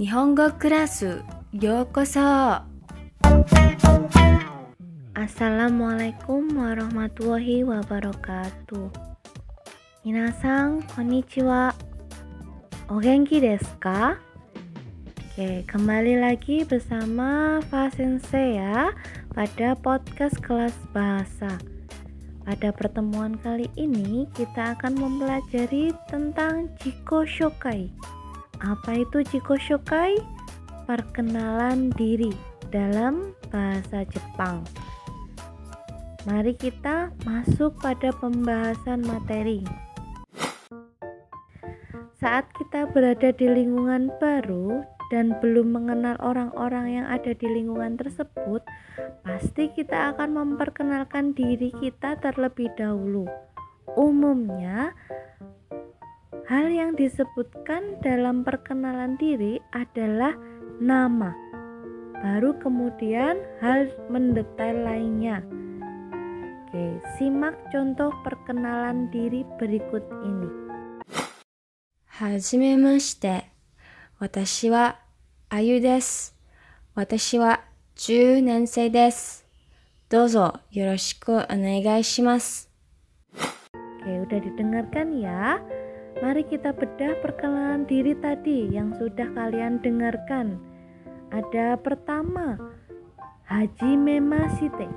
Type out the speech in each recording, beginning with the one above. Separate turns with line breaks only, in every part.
日本語クラスようこそ Assalamualaikum warahmatullahi wabarakatuh Minasan, konnichiwa O genki desu ka? Oke, kembali lagi bersama Fa Sensei ya pada podcast kelas bahasa pada pertemuan kali ini kita akan mempelajari tentang Jiko Shokai apa itu Jiko Shokai? Perkenalan diri dalam bahasa Jepang. Mari kita masuk pada pembahasan materi. Saat kita berada di lingkungan baru dan belum mengenal orang-orang yang ada di lingkungan tersebut, pasti kita akan memperkenalkan diri kita terlebih dahulu. Umumnya, Hal yang disebutkan dalam perkenalan diri adalah nama. Baru kemudian hal mendetail lainnya. Oke, simak contoh perkenalan diri berikut ini.
はじめまして。 私はあゆです。私は10年生です。どうぞよろしくお願いします。
Oke, udah didengarkan ya? Mari kita bedah perkenalan diri tadi yang sudah kalian dengarkan. Ada pertama, Haji Memasite.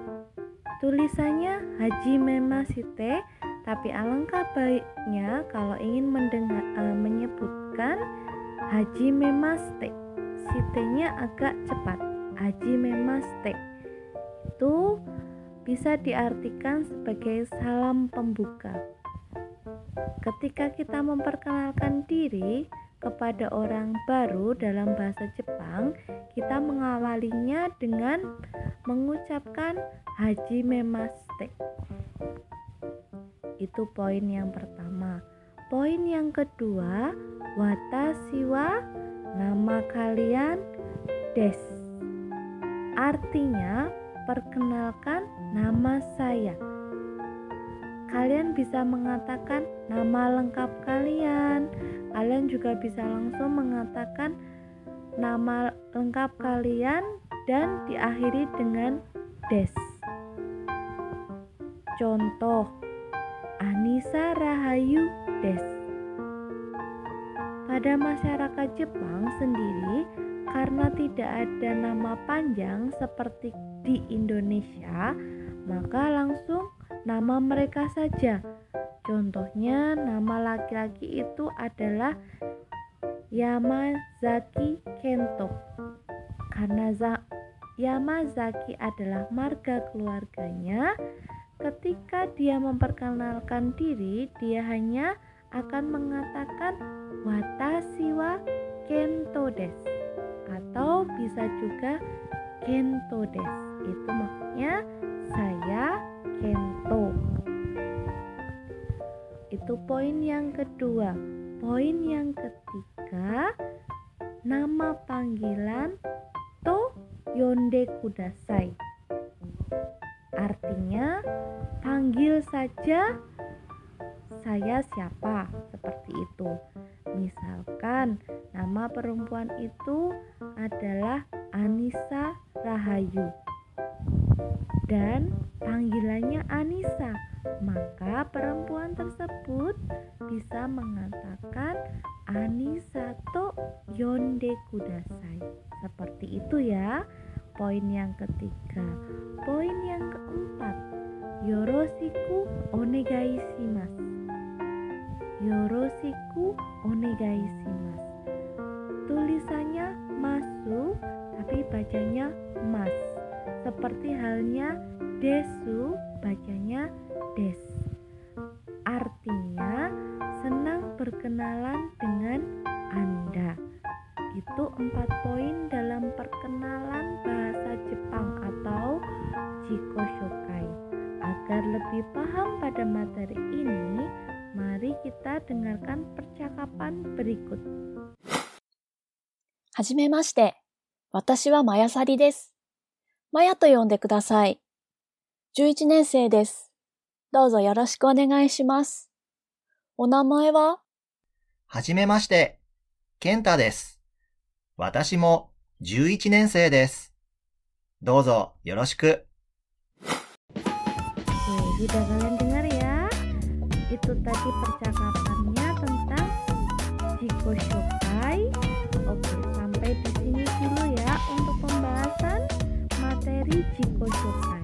Tulisannya Haji Memasite, tapi alangkah baiknya kalau ingin mendengar eh, menyebutkan Haji Memaste. Sitenya agak cepat. Haji Memaste. Itu bisa diartikan sebagai salam pembuka. Ketika kita memperkenalkan diri kepada orang baru dalam bahasa Jepang, kita mengawalinya dengan mengucapkan Haji Memaste. Itu poin yang pertama. Poin yang kedua, watashi wa nama kalian des. Artinya, perkenalkan nama saya. Kalian bisa mengatakan nama lengkap kalian. Kalian juga bisa langsung mengatakan nama lengkap kalian dan diakhiri dengan des. Contoh Anissa Rahayu des. Pada masyarakat Jepang sendiri, karena tidak ada nama panjang seperti di Indonesia, maka langsung nama mereka saja. Contohnya, nama laki-laki itu adalah Yamazaki Kento. Karena Za- Yamazaki adalah marga keluarganya, ketika dia memperkenalkan diri, dia hanya akan mengatakan watashi wa Kento atau bisa juga Kento des. Itu maksudnya saya Kento. Itu poin yang kedua. Poin yang ketiga, nama panggilan to yonde kudasai. Artinya, panggil saja saya siapa, seperti itu. Misalkan nama perempuan itu adalah Anissa Rahayu dan panggilannya Anissa, maka perempuan tersebut bisa mengatakan Anissa to yonde kudasai. Seperti itu ya. Poin yang ketiga. Poin yang keempat. Yoroshiku onegai shimasu. Yoroshiku onegai shimasu. Tulisannya masu tapi bacanya mas. Seperti halnya desu bacanya des. Artinya senang berkenalan dengan Anda. Itu empat poin dalam perkenalan bahasa Jepang atau Jiko Shokai. Agar lebih paham pada materi ini, mari kita dengarkan percakapan berikut.
はじめまして。私はまやさりです。まやと呼んでください。11年生です。どうぞよろしくお願いします。お名前は
はじめまして、健太です。私も11年生です。どうぞよろしく。
itu tadi percakapannya tentang Jiko Shokai. Oke sampai di sini dulu ya untuk pembahasan materi Jiko Shokai.